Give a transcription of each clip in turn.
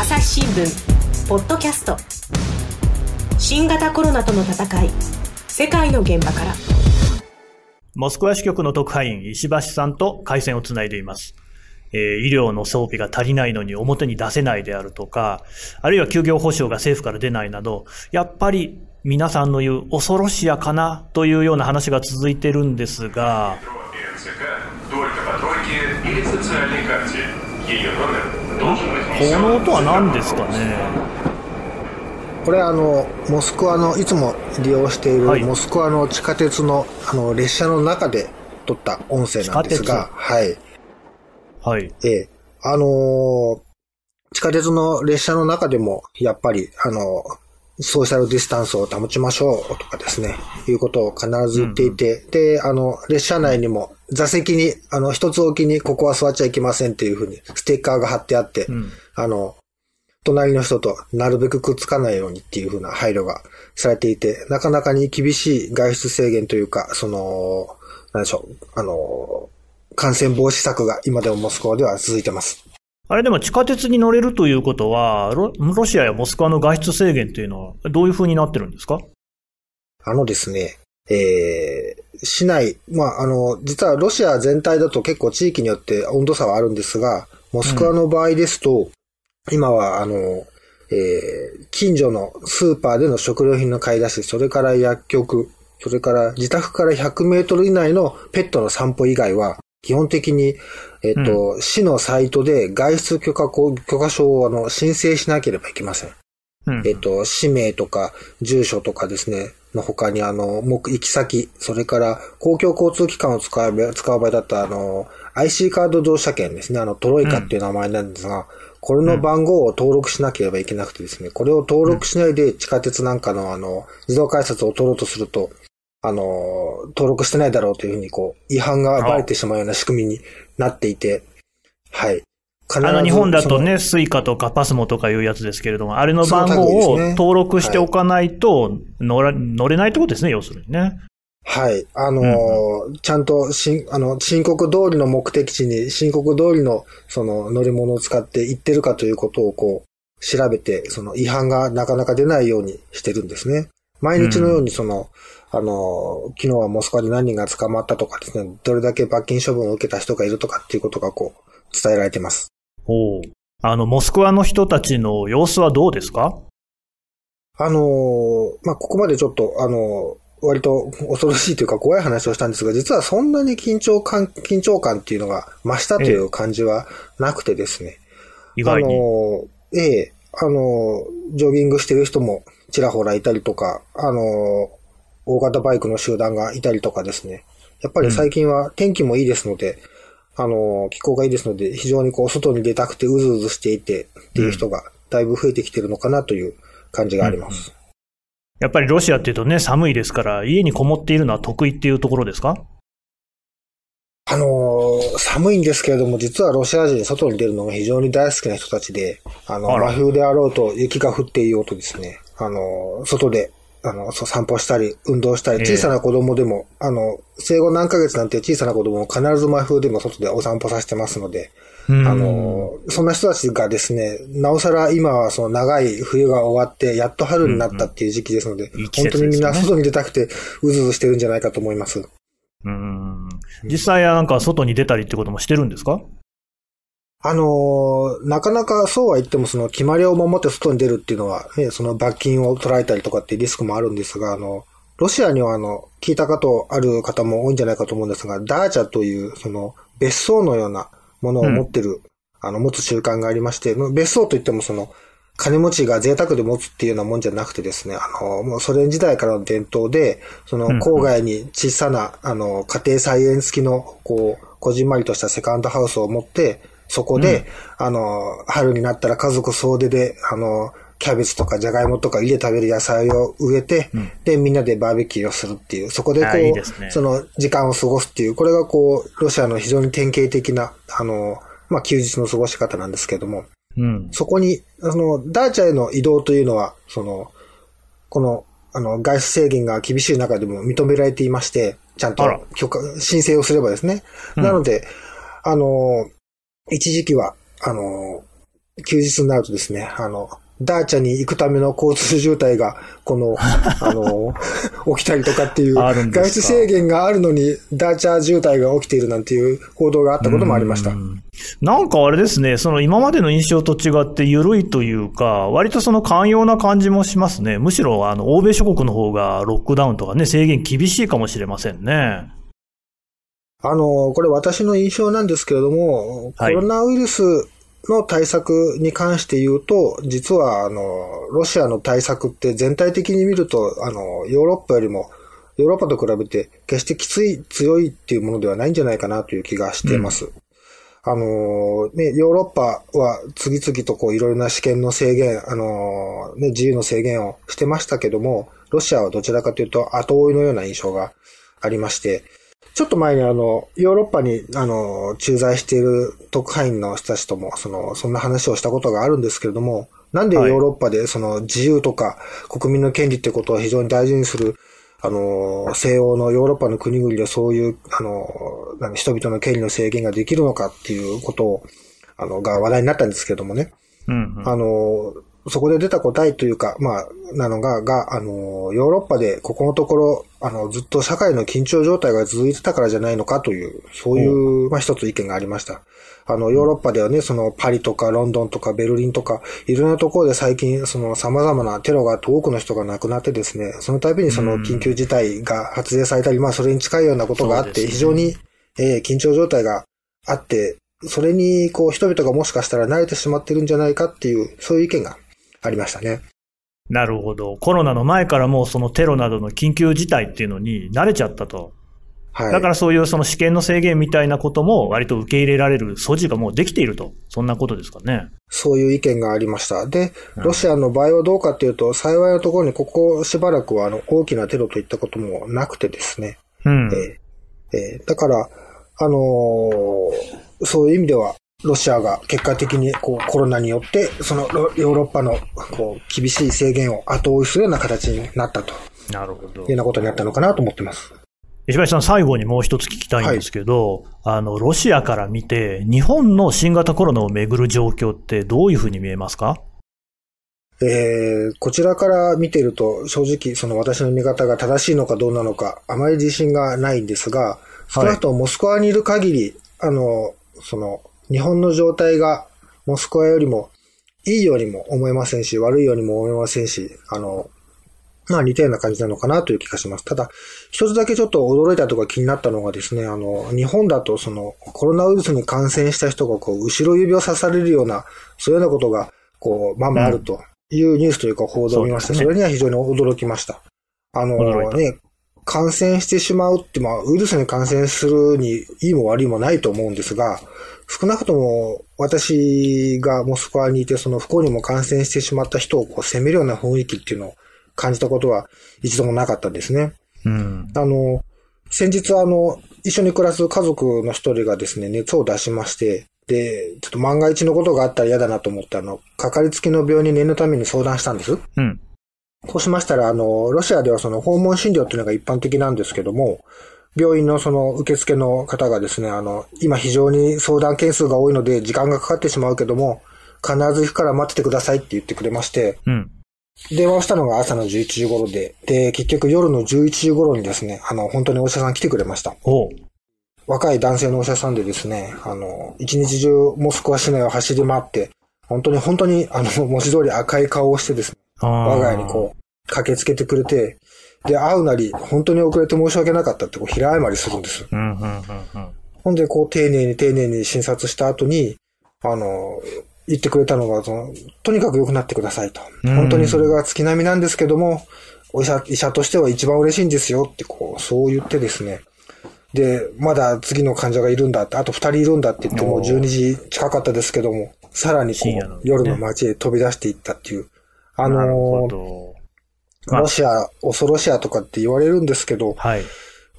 朝日新聞ポッドキャスト。新型コロナとの戦い世界の現場から。モスクワ支局の特派員石橋さんと回線をつないでいます。えー医療の装備が足りないのに表に出せないであるとか、あるいは休業保障が政府から出ないなど、やっぱり皆さんの言う恐ろしやかなというような話が続いてるんですが、この音は何ですかね？これあのモスクワのいつも利用している、モスクワの地下鉄のあの列車の中で撮った音声なんですが、はい。はい。ええ。あのー、地下鉄の列車の中でも、やっぱり、あのー、ソーシャルディスタンスを保ちましょうとかですね、いうことを必ず言っていて、で、あの、列車内にも座席に、あの、一つ置きにここは座っちゃいけませんっていうふうにステッカーが貼ってあって、うん。あの、隣の人となるべくくっつかないようにっていう風な配慮がされていて、なかなかに厳しい外出制限というか、その、なんでしょう、あの、感染防止策が今でもモスクワでは続いてます。あれでも地下鉄に乗れるということは、ロロシアやモスクワの外出制限というのはどういう風になってるんですか？あのですね、えー、市内、まあ、あの、実はロシア全体だと結構地域によって温度差はあるんですが、モスクワの場合ですと、今は、あの、えー、近所のスーパーでの食料品の買い出し、それから薬局、それから自宅から100メートル以内のペットの散歩以外は、基本的に、えっ、と、市のサイトで外出許可こ許可証をあの申請しなければいけません。うん。えっと、氏名とか、住所とかですね、の他に、あの、目、行き先、それから、公共交通機関を使う場合、使う場合だったら、あの、IC カード乗車券ですね、あの、トロイカっていう名前なんですが、これの番号を登録しなければいけなくてですね、これを登録しないで地下鉄なんかの、あの、自動改札を通ろうとすると、あの、登録してないだろうというふうに、こう、違反がバレてしまうような仕組みになっていて、はい。必あの日本だとね、スイカとかパスモとかいうやつですけれども、あれの番号を登録しておかないと乗ら、乗れないってことですね、要するにね。はい。あのーちゃんとしん、あの、申告通りの目的地に、申告通りの、その、乗り物を使って行ってるかということを、こう、調べて、その、違反がなかなか出ないようにしてるんですね。毎日のように、その、あのー昨日はモスクワで何人が捕まったとかですね、どれだけ罰金処分を受けた人がいるとかっていうことが、こう、伝えられてます。おうあの、モスクワの人たちの様子はどうですか？あのーまあ、ここまでちょっと、あのー割と恐ろしいというか怖い話をしたんですが、実はそんなに緊張感、緊張感っていうのが増したという感じはなくてですね。意外に。あのーええ、あのージョギングしてる人もちらほらいたりとか、あのー大型バイクの集団がいたりとかですね。やっぱり最近は天気もいいですので、あのー気候がいいですので、非常にこう外に出たくてうずうずしていてっていう人がだいぶ増えてきてるのかなという感じがあります。やっぱりロシアっていうとね、寒いですから、家にこもっているのは得意っていうところですか？あのー寒いんですけれども、実はロシア人外に出るのが非常に大好きな人たちで、あの、真冬であろうと雪が降っていようとですね、あのー外で、あの、そう散歩したり、運動したり、ええ。小さな子供でも、あの、生後何ヶ月なんて小さな子供も必ず真冬でも外でお散歩させてますので、ああのーそんな人たちがですね、なおさら今はその長い冬が終わって、やっと春になったっていう時期ですので、いい季本当にみんな外に出たくて、うずうずしてるんじゃないかと思います。うん。実際はなんか外に出たりってこともしてるんですか？あのーなかなかそうは言っても、その決まりを守って外に出るっていうのは、ね、その罰金を取られたりとかっていうリスクもあるんですが、あの、ロシアにはあの、聞いたことある方も多いんじゃないかと思うんですが、ダーチャという、その、別荘のようなものを持ってる、あの、持つ習慣がありまして、別荘といってもその、金持ちが贅沢で持つっていうようなもんじゃなくてですね、あの、もうソ連時代からの伝統で、そのうんうん。郊外に小さな、あの、家庭菜園付きの、こう、こじんまりとしたセカンドハウスを持って、そこで、あの、春になったら家族総出で、あの、キャベツとかジャガイモとか家で食べる野菜を植えて、うん。で、みんなでバーベキューをするっていう、そこでこあう、いいね。その時間を過ごすっていう、これがこう、ロシアの非常に典型的な、あの、まあ、休日の過ごし方なんですけども、うん。そこに、あの、ダーチャへの移動というのは、その、この、あの、外出制限が厳しい中でも認められていまして、ちゃんと許可、申請をすればですね。うん。なので、あの、一時期は、あの、休日になるとですね、あの、ダーチャに行くための交通渋滞が、この、あの、起きたりとかっていう、外出制限があるのに、ダーチャ渋滞が起きているなんていう報道があったこともありました。なんかあれですね、その今までの印象と違って緩いというか、割とその寛容な感じもしますね。むしろ、あの、欧米諸国の方がロックダウンとかね、制限厳しいかもしれませんね。あの、これ私の印象なんですけれども、はいコロナウイルスの対策に関して言うと、実は、あの、ロシアの対策って全体的に見ると、あの、ヨーロッパよりも、ヨーロッパと比べて決してきつい、強いっていうものではないんじゃないかなという気がしています。あの、ね、ヨーロッパは次々とこういろいろな試験の制限、あの、ね、自由の制限をしてましたけども、ロシアはどちらかというと後追いのような印象がありまして、ちょっと前にあの、ヨーロッパにあの、駐在している特派員の人たちとも、その、そんな話をしたことがあるんですけれども、なんでヨはいーロッパでその自由とか国民の権利ってことを非常に大事にする、あの、西欧のヨーロッパの国々でそういう、あの、何人々の権利の制限ができるのかっていうことを、あの、が話題になったんですけどもね。うん、うん。あの、そこで出た答えというか、まあ、なのが、が、あの、ヨーロッパでここのところ、あの、ずっと社会の緊張状態が続いてたからじゃないのかという、そういう、まあ一つ意見がありました。あの、ヨーロッパではね、そのパリとかロンドンとかベルリンとか、いろんなところで最近、その様々なテロがあって多くの人が亡くなってですね、その度にその緊急事態が発令されたり、まあそれに近いようなことがあって、非常に、えー緊張状態があって、それに、こう、人々がもしかしたら慣れてしまってるんじゃないかっていう、そういう意見がありましたね。なるほど。コロナの前からもうそのテロなどの緊急事態っていうのに慣れちゃったと。はい。だからそういうその試験の制限みたいなことも割と受け入れられる素地がもうできていると。そんなことですかね。そういう意見がありました。で、うんロシアの場合はどうかっていうと、幸いなところにここしばらくはあの大きなテロといったこともなくてですね。うん。えーえーだから、あのーそういう意味では、ロシアが結果的にこうコロナによって、そのロヨーロッパのこう厳しい制限を後追いするような形になったというなるほどよう。なことになったのかなと思ってます。石橋さん、最後にもう一つ聞きたいんですけど、あの、ロシアから見て、日本の新型コロナをめぐる状況ってどういうふうに見えますか？えーこちらから見ていると、正直、その私の見方が正しいのかどうなのか、あまり自信がないんですが、少なくともモスクワにいる限り、あの、その、日本の状態がモスクワよりもいいようにも思えませんし、悪いようにも思えませんし、あの、まあ似たような感じなのかなという気がします。ただ、一つだけちょっと驚いたとか気になったのがですね、あの、日本だとそのコロナウイルスに感染した人がこう、後ろ指を刺されるような、そういうようなことが、こう、まあまああるというニュースというか報道を見まして、そうですねそれには非常に驚きました。あのね、感染してしまうって、まあ、ウイルスに感染するにいいも悪いもないと思うんですが、少なくとも私がモスクワにいて、その不幸にも感染してしまった人をこう責めるような雰囲気っていうのを感じたことは一度もなかったですね。うん。あの、先日あの、一緒に暮らす家族の一人がですね、熱を出しまして、で、ちょっと万が一のことがあったら嫌だなと思って、あの、かかりつきの病院に念のために相談したんです。うん。そうしましたら、あの、ロシアではその訪問診療っていうのが一般的なんですけども、病院のその受付の方がですね、あの、今非常に相談件数が多いので時間がかかってしまうけども、必ず行くから待っててくださいって言ってくれまして、うん。電話をしたのが朝の11時頃で、で、結局夜の11時頃にですね、あの、本当にお医者さん来てくれました。若い男性のお医者さんでですね、あの、一日中モスクワ市内を走り回って、本当に本当に、あの、文字通り赤い顔をしてですね、我我が家にこう、駆けつけてくれて、で、会うなり、本当に遅れて申し訳なかったって、こう、平謝りするんです。う。うん、うん、うん、うん。ほんで、こう、丁寧に丁寧に診察した後に、あの、言ってくれたのが、その、とにかく良くなってくださいと。うん本当にそれが月並みなんですけども、お医者、医者としては一番嬉しいんですよって、こう、そう言ってですね。で、まだ次の患者がいるんだって、あと二人いるんだって言ってもおー12時近かったですけども、さらにこう、夜の街へ飛び出していったっていう。あのほど。まあロシア、恐ろしやとかって言われるんですけど、はい。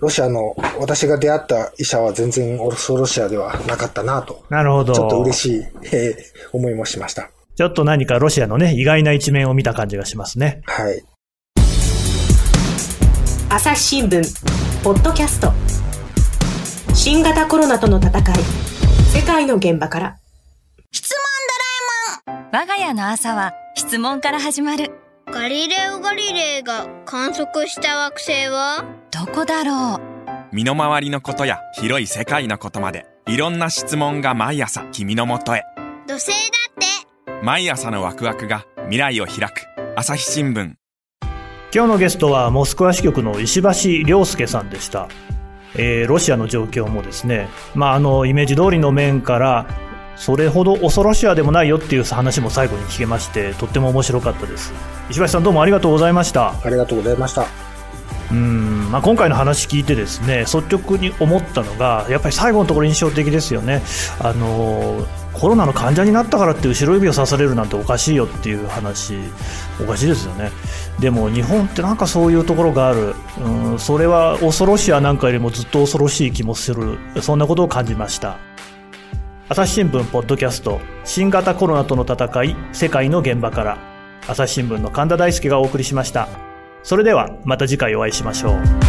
ロシアの私が出会った医者は全然恐ろしやではなかったなと、なるほど。ちょっと嬉しい、えー思いもしました。ちょっと何かロシアのね、意外な一面を見た感じがしますね。はい。朝日新聞ポッドキャスト新型コロナとの戦い世界の現場から質問ドラえもん我が家の朝は質問から始まる。ガリレオ・ガリレイが観測した惑星は？どこだろう。身の回りのことや広い世界のことまでいろんな質問が毎朝君のもとへ。土星だって。毎朝のワクワクが未来を開く。朝日新聞。今日のゲストはモスクワ支局の石橋亮介さんでした。えー、ロシアの状況もですね、まあ、あのイメージ通りの面からそれほど恐ろしやでもないよっていう話も最後に聞けましてとっても面白かったです。石橋さんどうもありがとうございました。ありがとうございました。うん、まあ、今回の話聞いてですね率直に思ったのがやっぱり最後のところ印象的ですよね。あのコロナの患者になったからって後ろ指を刺されるなんておかしいよっていう話おかしいですよね。でも日本ってなんかそういうところがある、うん、それは恐ろしやなんかよりもずっと恐ろしい気もする。そんなことを感じました朝日新聞ポッドキャスト新型コロナとの戦い世界の現場から。朝日新聞の神田大輔がお送りしました。それではまた次回お会いしましょう。